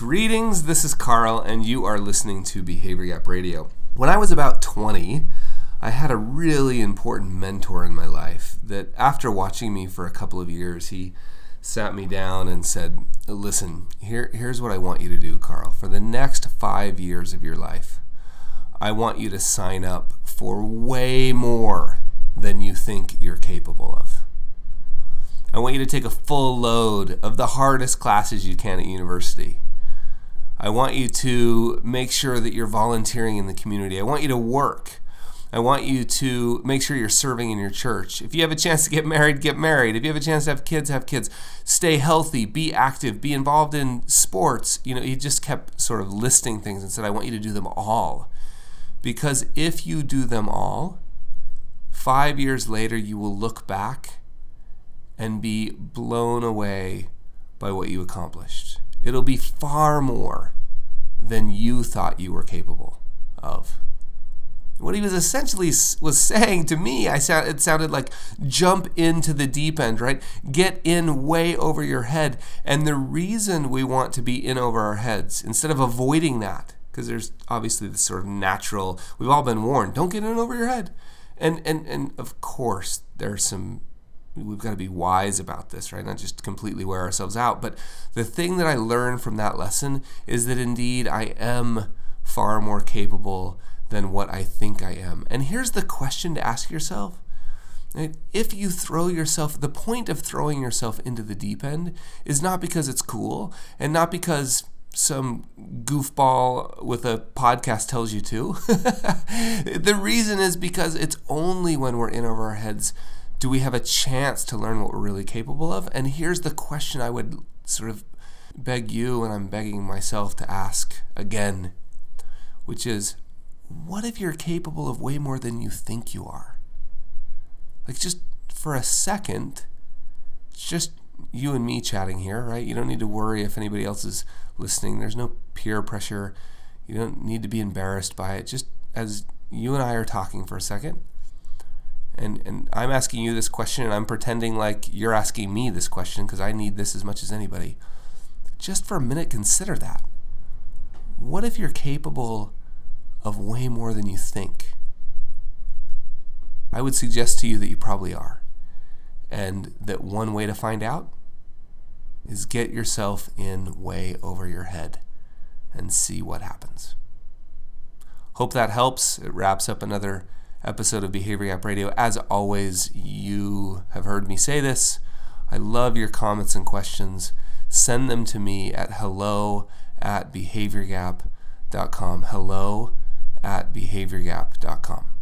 Greetings, this is Carl, and you are listening to Behavior Gap Radio. When I was about 20, I had a really important mentor in my life that, after watching me for a couple of years, he sat me down and said, Listen, here, here's what I want you to do, Carl. For the next five years of your life, I want you to sign up for way more than you think you're capable of. I want you to take a full load of the hardest classes you can at university. I want you to make sure that you're volunteering in the community. I want you to work. I want you to make sure you're serving in your church. If you have a chance to get married, get married. If you have a chance to have kids, have kids. Stay healthy, be active, be involved in sports. You know, he just kept sort of listing things and said, I want you to do them all. Because if you do them all, five years later, you will look back and be blown away by what you accomplished. It'll be far more than you thought you were capable of. What he was essentially was saying to me, I sound it sounded like jump into the deep end, right? Get in way over your head. And the reason we want to be in over our heads instead of avoiding that, because there's obviously this sort of natural, we've all been warned, don't get in over your head. And and and of course there's some we've got to be wise about this, right? Not just completely wear ourselves out. But the thing that I learned from that lesson is that indeed I am far more capable than what I think I am. And here's the question to ask yourself. If you throw yourself, the point of throwing yourself into the deep end is not because it's cool and not because some goofball with a podcast tells you to. the reason is because it's only when we're in over our heads do we have a chance to learn what we're really capable of? And here's the question I would sort of beg you and I'm begging myself to ask again, which is what if you're capable of way more than you think you are? Like, just for a second, just you and me chatting here, right? You don't need to worry if anybody else is listening. There's no peer pressure. You don't need to be embarrassed by it. Just as you and I are talking for a second, and and I'm asking you this question and I'm pretending like you're asking me this question because I need this as much as anybody. Just for a minute consider that. What if you're capable of way more than you think? I would suggest to you that you probably are. And that one way to find out is get yourself in way over your head and see what happens. Hope that helps. It wraps up another episode of Behavior Gap Radio. As always, you have heard me say this. I love your comments and questions. Send them to me at hello at behaviorgap.com. Hello at behaviorgap.com.